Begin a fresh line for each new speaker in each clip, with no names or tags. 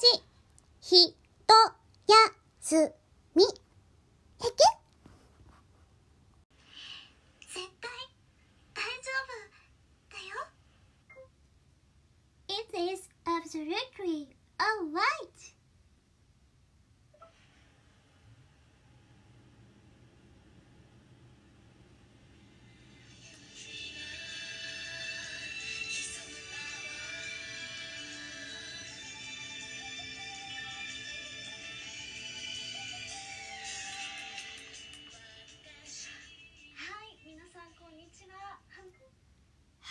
じ、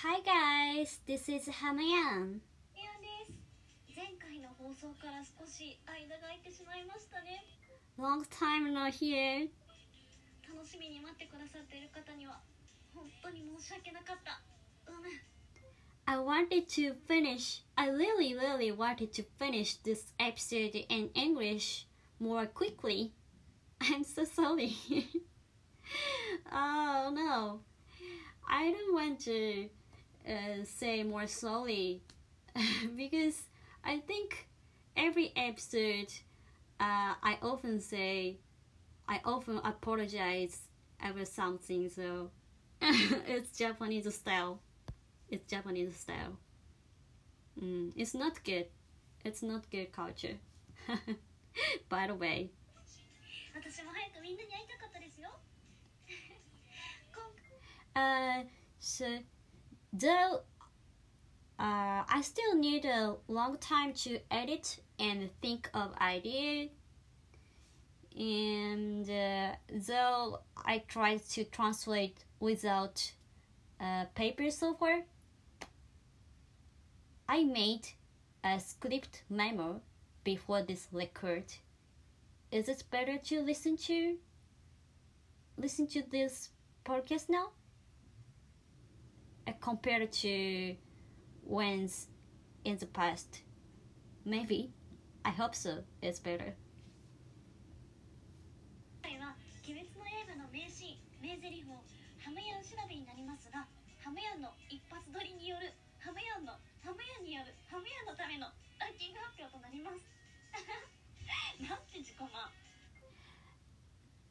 Hi guys, this is Hamuyan.
ミヤです前回の放送から少し間が空いてしまいましたね
Long time not here.
楽しみに待ってくださっている方には本当に申し訳なかったうむ
I wanted to finish, I really, really wanted to finish this episode in English more quickly. I'm so sorry. oh no. I don't want to uh, say more slowly because I think every episode uh, I often say I often apologize over something so it's Japanese style it's Japanese style mm, it's not good it's not good culture by the way
私も早くみんなに会いたかったですよ今
Uh, so though uh, I still need a long time to edit and think of idea, and uh, though I tried to translate without uh, paper software, I made a script memo before this record. Is it better to listen to listen to this podcast now? uh, compared to when's in the past. Maybe. I hope so. It's better.
回は「鬼滅の刃」の名シーン名台詞をハムヤン調べになりますがハムヤンの一発撮りによるハムヤンのハムヤンによるハムヤンのためのランキング発表となりますなんて自己満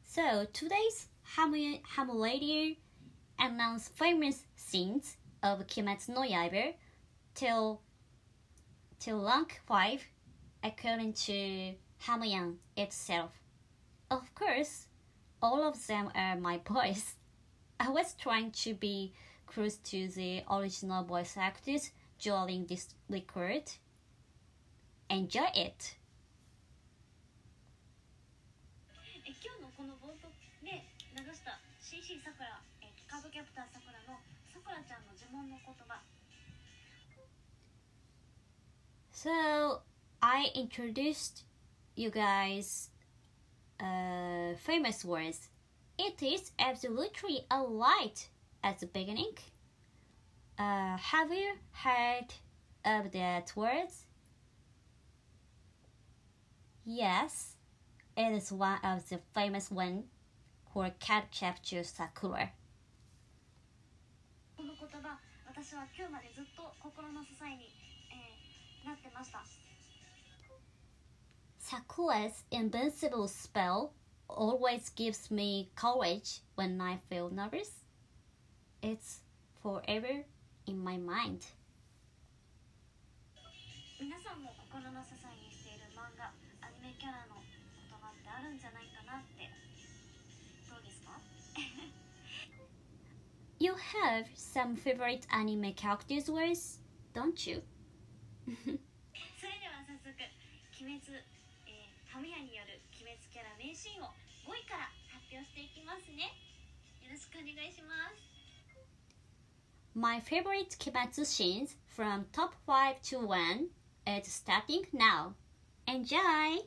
So today's Hamu Hamu Radio announced famous scenes of Kimetsu no Yaiba till till rank five according to Hamuyan itself. Of course, all of them are my voice. I was trying to be close to the original voice actors during this record. Enjoy it.
え今日のこの冒頭で流した CC さくら、えーカードキャプターさくらの
so I introduced you guys uh, famous words. It is absolutely a light at the beginning. Uh, have you heard of that words? Yes, it is one of the famous one for Cardcaptor Sakura.
私は今日までずっと心の支えに、えーなってました
Sakura's invincible spell always gives me courage when I feel nervous. It's forever in my mind.
皆さんも心の支えにしている漫画アニメキャラの言葉ってあるんじゃないかなって
You have some favorite anime characters words, don't you?
それでは早速鬼滅、えー、ハムヤによる鬼滅キャラ名シーンを5位から発表していきますねよろしくお願いします
My favorite Kimetsu scenes from top 5 to 1 is starting now. Enjoy!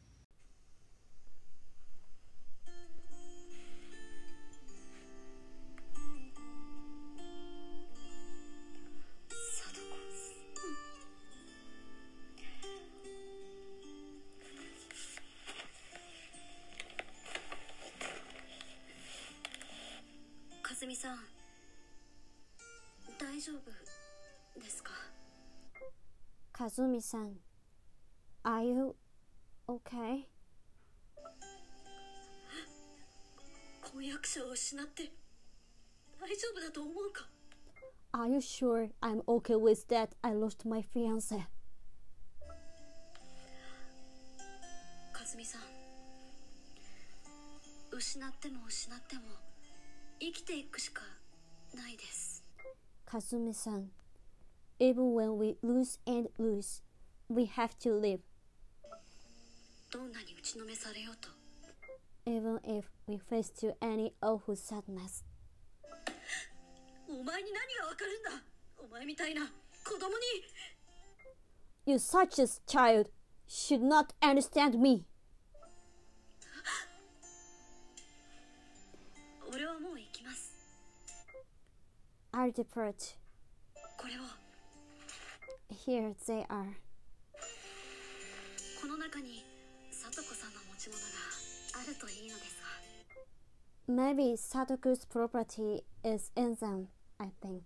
ずみさん、
Are you okay?
婚約者を失って大丈夫だと思うか
?Are you sure I'm O. K. with that I lost my fiance?
かずみさん、失っても失っても生きていくしかないです。
かずみさん、even when we lose and lose, we have to live.
どんなに打ちのめされようと
Even if we face to any awful sadness.
お前に何がわかるんだお前みたいな子供に
You such a child should not understand me.
俺はもう行きます
I'll depart.
これを
Here they are.
この中に聡子さんの持ち物があるといいのですが
Maybe Satoku's property is in them, I think.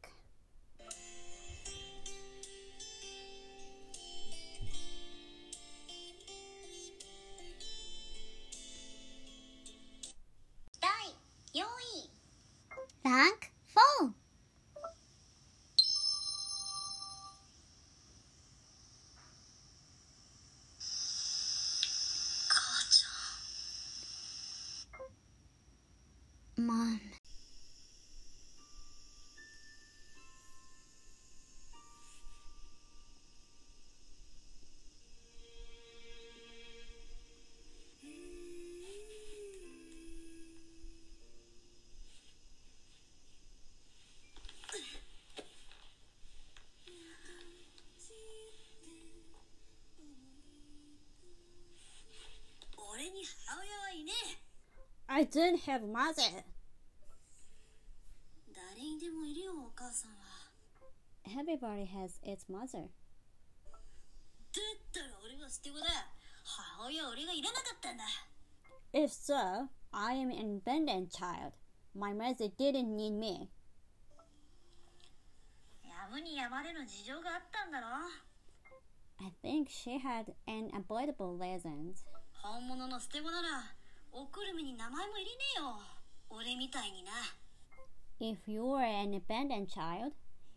don't have mother.
え誰にでもいるよお母さんは
Everybody has its mother.
だったら俺は捨て子だ母親は俺がいらなかったんだ
If so, I am an independent child. My mother didn't need me.
やむにやまれの事情があったんだろ
I think she had unavoidable reasons.
本物の捨て子なら おくるみに名前も入れねえよ俺みたいにな
If you were an abandoned child,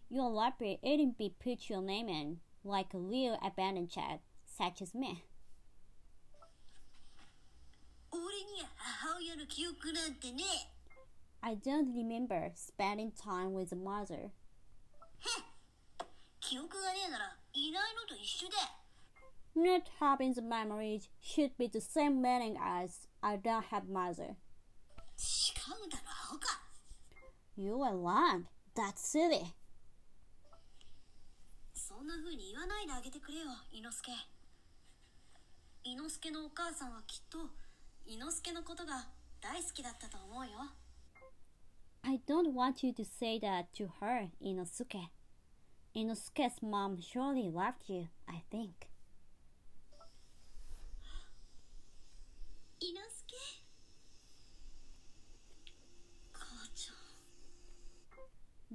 your library wouldn't be put your name in, like a real abandoned child, such as me.
俺には母親の記憶なんてね
I don't remember spending time with a mother.
記憶がねえならいないのと一緒だ
Not having the memories should be the same meaning as I don't have mother. You are lying. That's silly. I don't want you to say that to her, Inosuke. Inosuke's mom surely loved you, I think.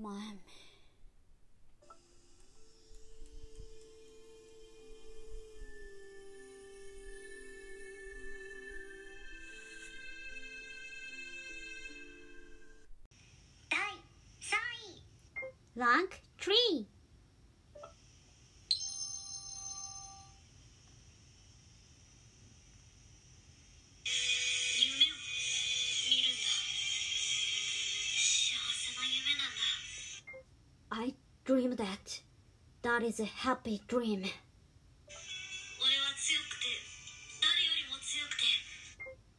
Mom. that. That is a happy dream.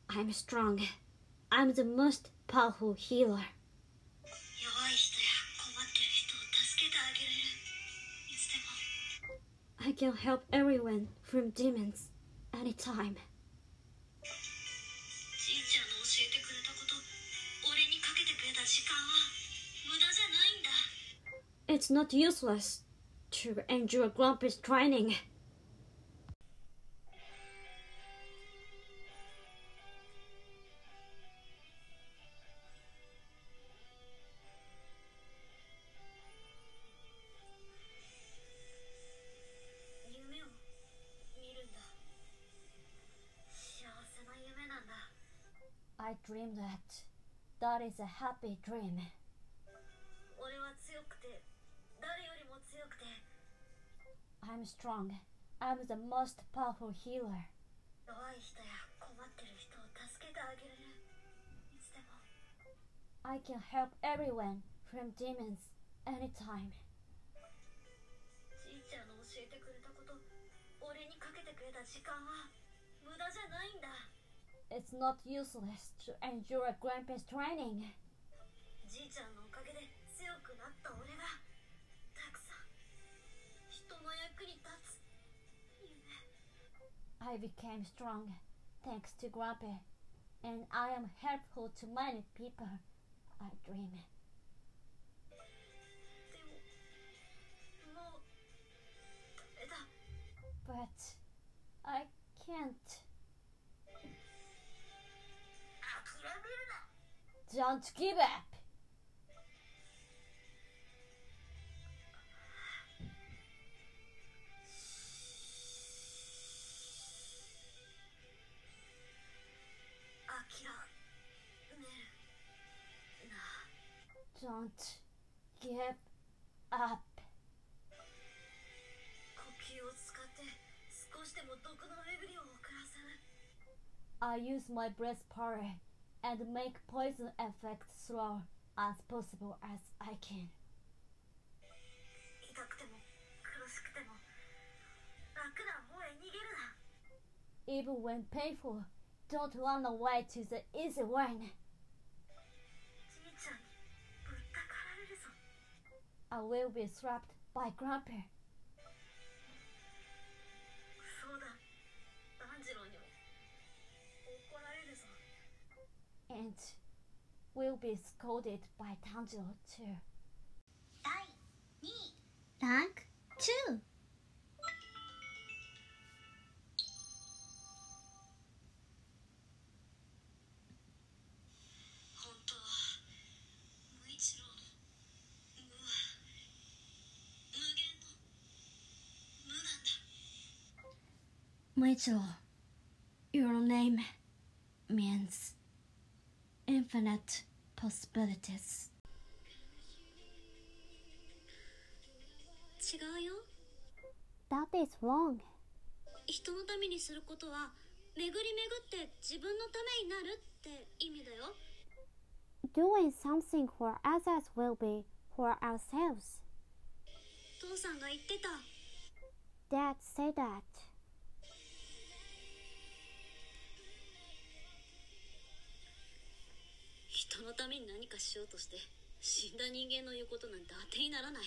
I'm strong. I'm the most powerful healer. I can help everyone from demons anytime. It's not useless to endure Grumpy's training.
夢を見るんだ幸せな夢なんだ
I dream that. That is a happy dream.
俺は強くて誰よりも 強くて
I'm strong. I'm the most powerful healer.
弱い人や困ってる人を助けてあげれるいつでも
I can help everyone from demons anytime.
じいちゃんの教えてくれたこと俺にかけてくれた時間は無駄じゃないんだ
It's not useless to endure Grandpa's training.
じいちゃんのおかげで強くなった俺が
I became strong thanks to Grumpy, and I am helpful to many people. I dream. But I can't. Don't give up! Don't give up.
呼吸を使って少しでも毒の巡りを遅らせる
I use my breath power and make poison effect slow as possible as I can.
痛くても苦しくても楽な方へ逃げるな
Even when painful, don't run away to the easy one. I will be slapped by Grandpa. And will be scolded by Tanjiro too. Rank 2 Muichiro, your name means infinite possibilities.
違うよ。
That is wrong.
人のためにすることは巡り巡って自分のためになるって意味だよ。
Doing something for others will be for ourselves.
父さんが言ってた。
Dad said that.
のために何かしようとして死んだ人間の言うことなんて当てにならない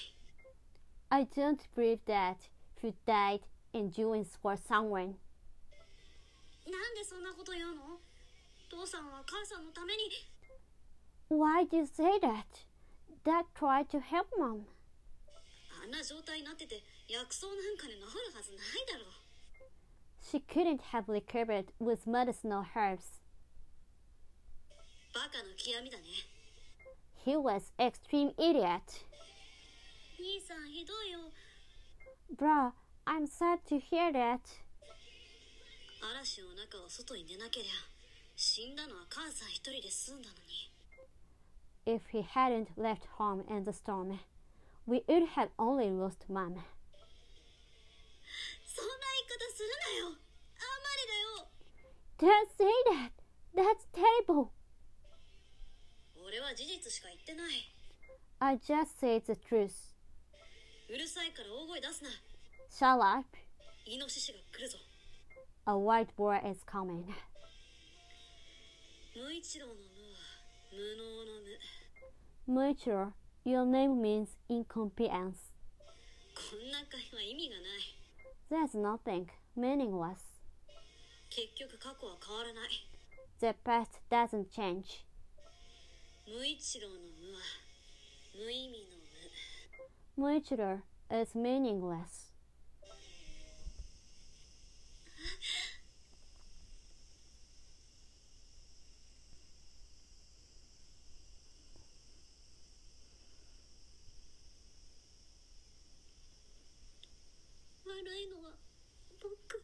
I don't believe that who died in doing for someone.
なんでそんなこと言うの父さんは母さんのために
Why do you say that? Dad tried to help mom.
あんな状態になってて薬草なんかで治るはずないだろう
She couldn't have recovered with medicinal herbs. He was extreme idiot. Bro, I'm sad to hear that. If he hadn't left home in the storm, we would have only lost mom. Don't say that! That's terrible!
俺は事実しか言ってない
I just said the truth.
うるさいから大声出すな
Shut up.
イノシシが来るぞ
A white boy is coming.
無一郎の無は無能の無
Mutual, your name means incompetence.
こんな会話意味がない
There's nothing meaningless.
結局過去は変わらない
The past doesn't change.
無一郎の無は無意味の無
Mutual is meaningless.
悪いのは僕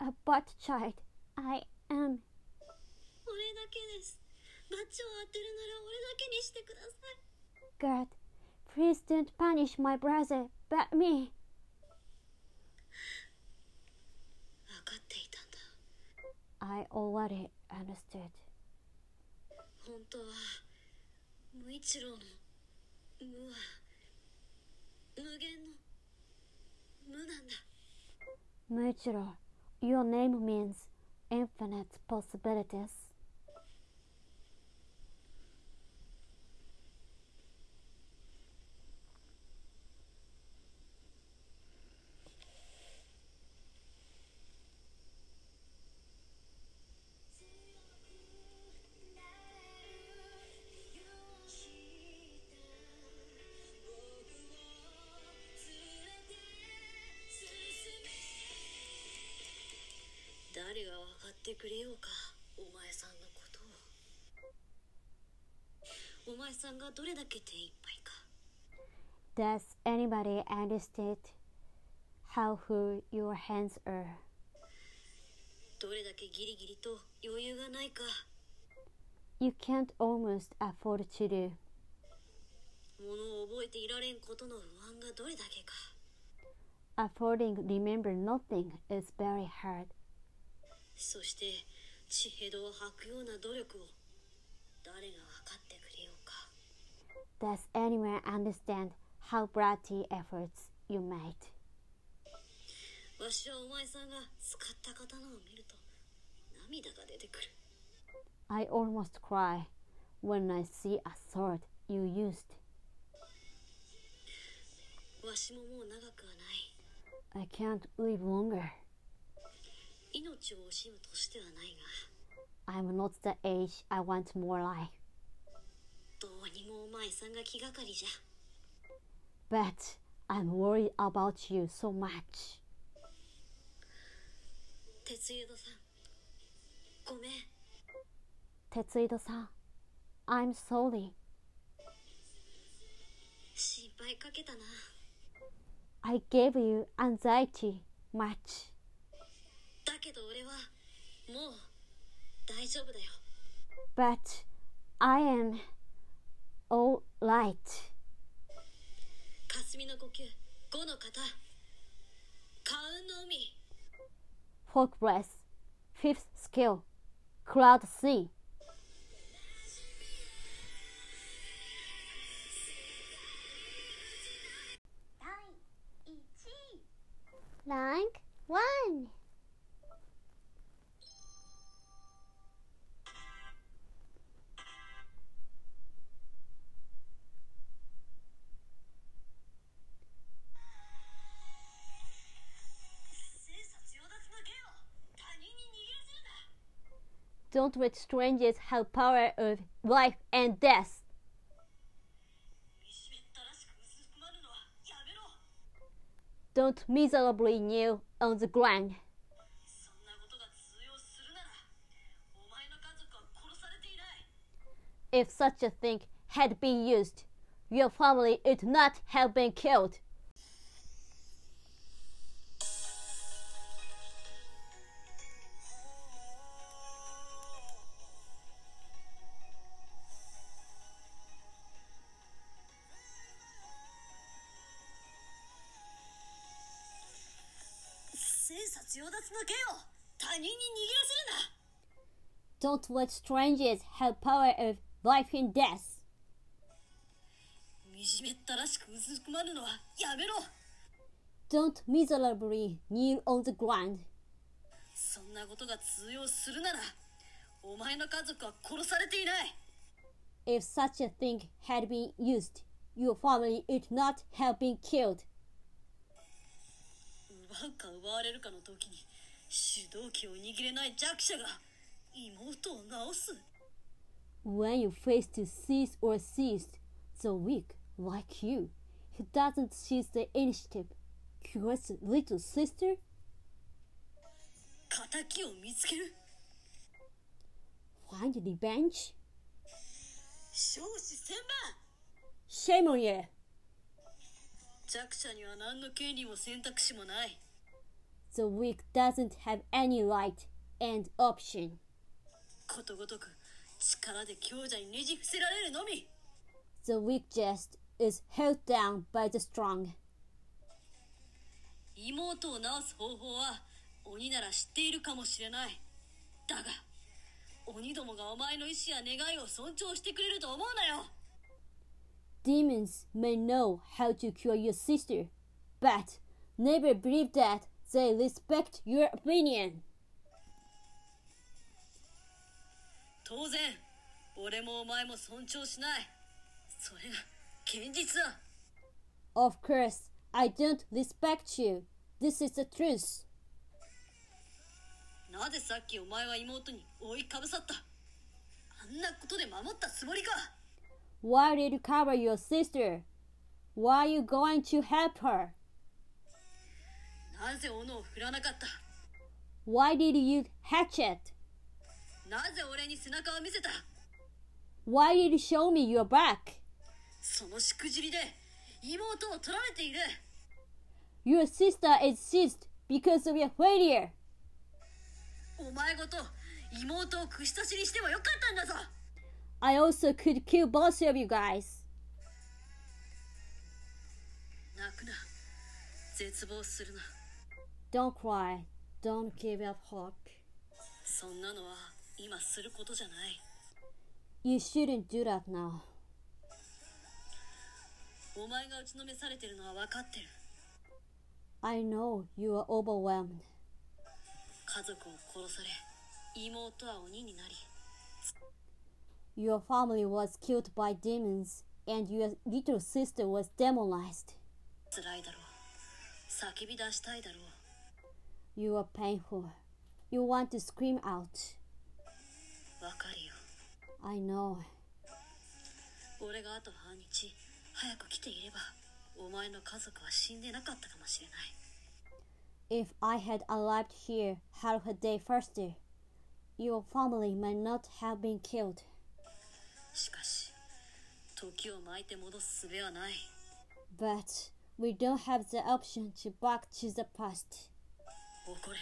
A bad child. I am.
俺だけ ですバチを当てるなら俺だけにしてください
God, please don't punish my brother, but me.
分かっていたんだ
I already understood.
本当は無一郎の無は無限の無なんだ
Mutual, your name means infinite possibilities.
ってくれようかお前さんのことをお前さんがどれだけ手一杯か
Does anybody understand how full your hands are?
どれだけギリギリと余裕がないか
You can't almost afford to do.
ものを覚えていられんことの不安がどれだけか
Affording remember nothing is very hard.
そして血へどを吐くような努力を誰が分かってくれようか
Does anyone understand how bloody efforts you made?
わしはお前さんが使った刀を見ると涙が出てくる
I almost cry when I see a sword you used.
わしももう長くはない
I can't live longer.
命を惜しむとしてはないが
I'm not the age I want more life.
どうにもお前さんが気がかりじゃ
But I'm worried about you so much.
鉄井戸さんごめん
Tetsuido-san, I'm sorry.
心配かけたな
I gave you anxiety much.
ど俺はもう大丈夫だよ
But I am all right.
霞の呼吸五の型カウンの海
Folk breath. Fifth skill. Cloud sea. don't strangers have power of life and death. Don't miserably kneel on the ground. If such a thing had been used, your family would not have been killed.
殺与奪の剣を他人に握らせるな
Don't let strangers have power of life and death.
見しめったらしく薄くまるのはやめろ
Don't miserably kneel on the ground.
そんなことが通用するならお前の家族は殺されていない
If such a thing had been used, your family would not have been killed.
奪うか奪われるかの時に主導権を握れない弱者が妹を治す
When you face to seize or seized the weak like you, he doesn't seize the initiative. Cures little sister?
敵を見つける
Find revenge?
少子千万
Shame on you!
弱者には何の権利も選択肢もない
The weak doesn't have any right and option.
ことごとく力で強者にねじ伏せられるのみ
The weak just is held down by the strong.
妹を治す方法は鬼なら知っているかもしれないだが鬼どもがお前の意志や願いを尊重してくれると思うなよ
Demons may know how to cure your sister, but never believe that they respect your opinion.
当然俺もお前も尊重しないそれが現実だ
Of course, I don't respect you. This is the truth.
なぜさっきお前は妹に覆いかぶさったあんなことで守ったつもりか
Why did you cover your sister? Why are you going to help her?
なぜ斧を振らなかった
Why did you hatch it?
なぜ俺に背中を見せた
Why did you show me your back?
そのしくじりで妹を取られている
Your sister is seized because of your failure.
お前ごと妹を串刺しにしてもよかったんだぞ
I also could kill both of you guys.
泣くな絶望するな
Don't cry. Don't give up hope.
そんなのは今することじゃない
You shouldn't do that now.
お前が打ちのめされてるのは分かってる
I know you are overwhelmed.
家族を殺され妹は鬼になり
Your family was killed by demons, and your little sister was demonized.
辛いだろう叫び出したいだろう
You are painful. You want to scream out.
分かるよ
I know.
俺があと半日早く来ていればお前の家族は死んでなかったかもしれない
If I had arrived here half a day faster, your family might not have been killed.
しかし時を巻いて戻す術はない
But we don't have the option to back to the past.
怒れ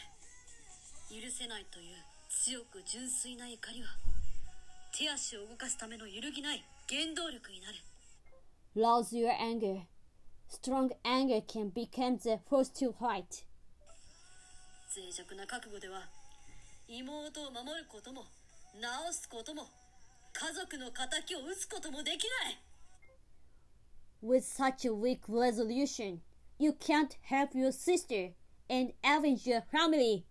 許せないという強く純粋な怒りは手足を動かすための揺るぎない原動力になる
Rouse your anger. Strong anger can become the force to fight.
脆弱な覚悟では妹を守ることも治すことも家族の敵を討つこともできない
With such a weak resolution, you can't help your sister and avenge your family.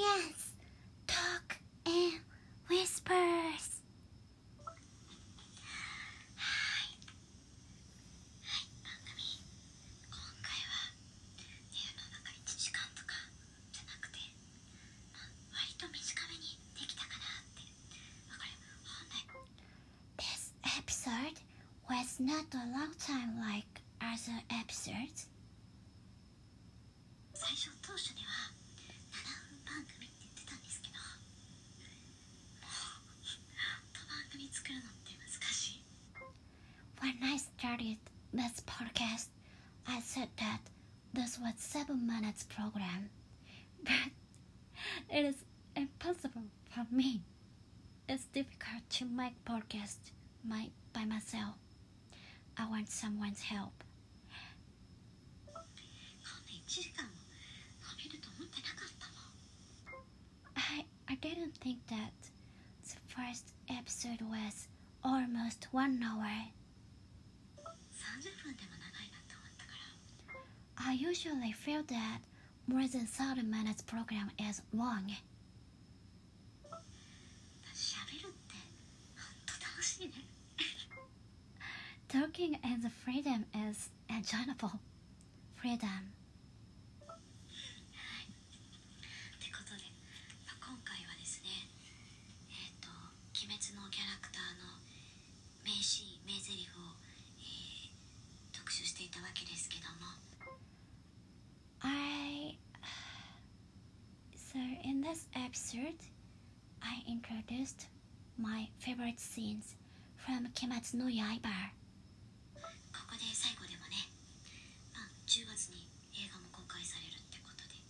yes. Talk and whispers. This episode
was not a long time like other episodes. just was seven minutes program, but it is impossible for me. It's difficult to make podcast my by myself. I want someone's help. I I didn't think that the first episode was almost one hour. I usually feel that more than 30 minutes program is long. Talking and the freedom is enjoyable. Freedom. in this episode, I introduced my favorite scenes from Kimetsu no Yaiba.
ここで最後でもね、まあ、10月に映画も公開されるってことで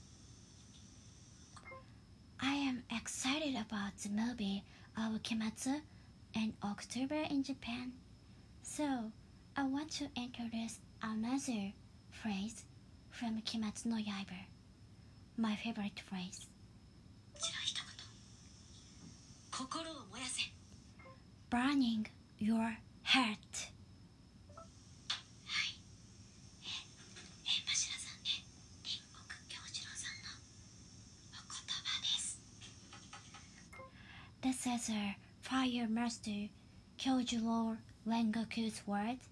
I am excited about the movie of Kimetsu in October in Japan. So, I want to introduce another phrase from Kimetsu no Yaiba. My favorite phrase. burning your heart. This is a Fire Master Kyojuro Rengoku's words.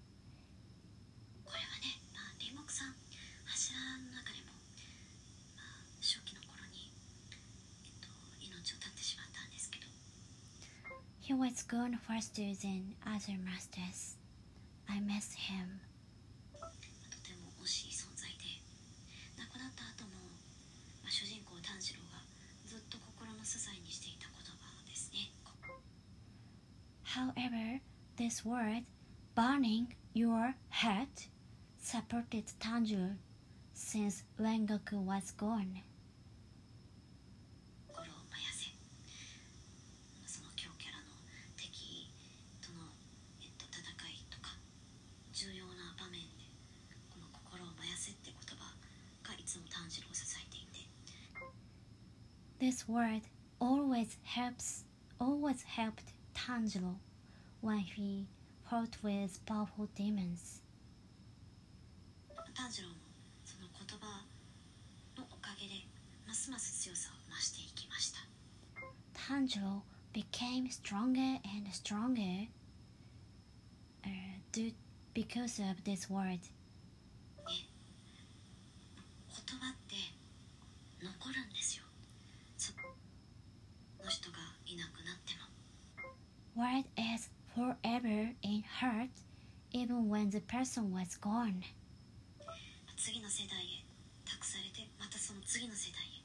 was gone faster than other masters. I miss him.
とても惜しい存在で亡くなった後も、まあ、主人公炭治郎がずっと心の支えにしていた言葉ですね
However, this word, burning your heart, supported Tanjiro since Rengoku was gone. word always helps, always helped Tanjiro when he fought with powerful demons.
炭治郎もその言葉のおかげでますます強さを増していきました
Tanjiro became stronger and stronger uh, due, because of this word.
言葉って残るんで いなくなっても
Word is forever in heart even when the person was gone.
次の世代へ託されてまたその次の世代へ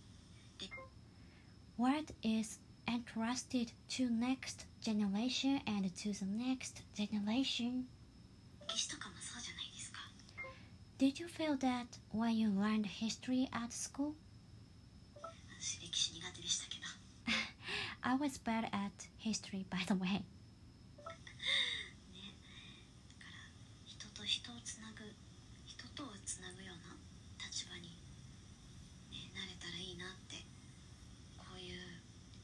Word is entrusted to next generation and to the next generation.
歴史とかもそうじゃないですか
Did you feel that when you learned history at school? I was bad at history, by the way.
ねだから人と人をつなぐ人とをつなぐような立場に、ね、なれたらいいなってこういう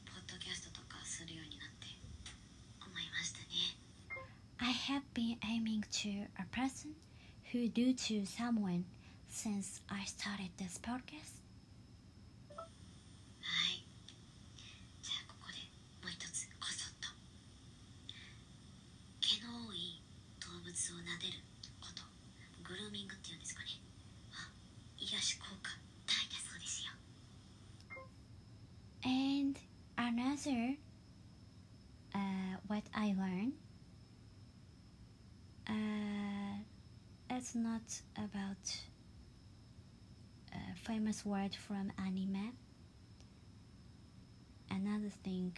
ポッドキャストとかするようになって思いましたね
I have been aiming to a person who do to someone since I started this podcast. Another, uh, what I learned, uh, it's not about a famous word from anime. Another thing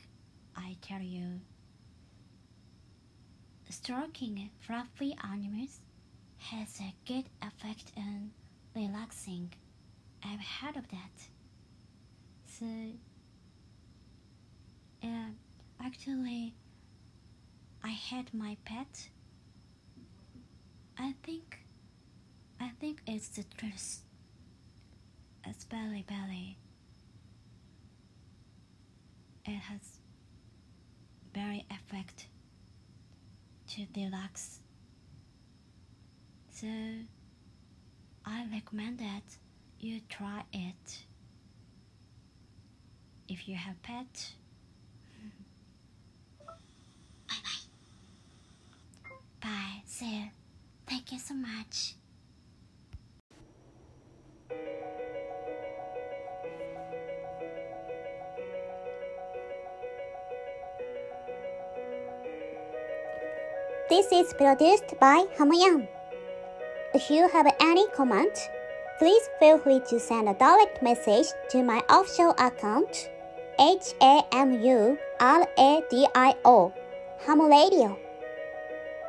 I tell you stroking fluffy animals has a good effect on relaxing. I've heard of that. So, yeah, actually, I had my pet. I think, I think it's the truth. It's belly belly. It has very effect to relax. So I recommend that you try it. If you have pet, you. Thank you so much.
This is produced by Hamuyan. If you have any comment, please feel free to send a direct message to my official account, H A M U R A D I O, Hamu Radio.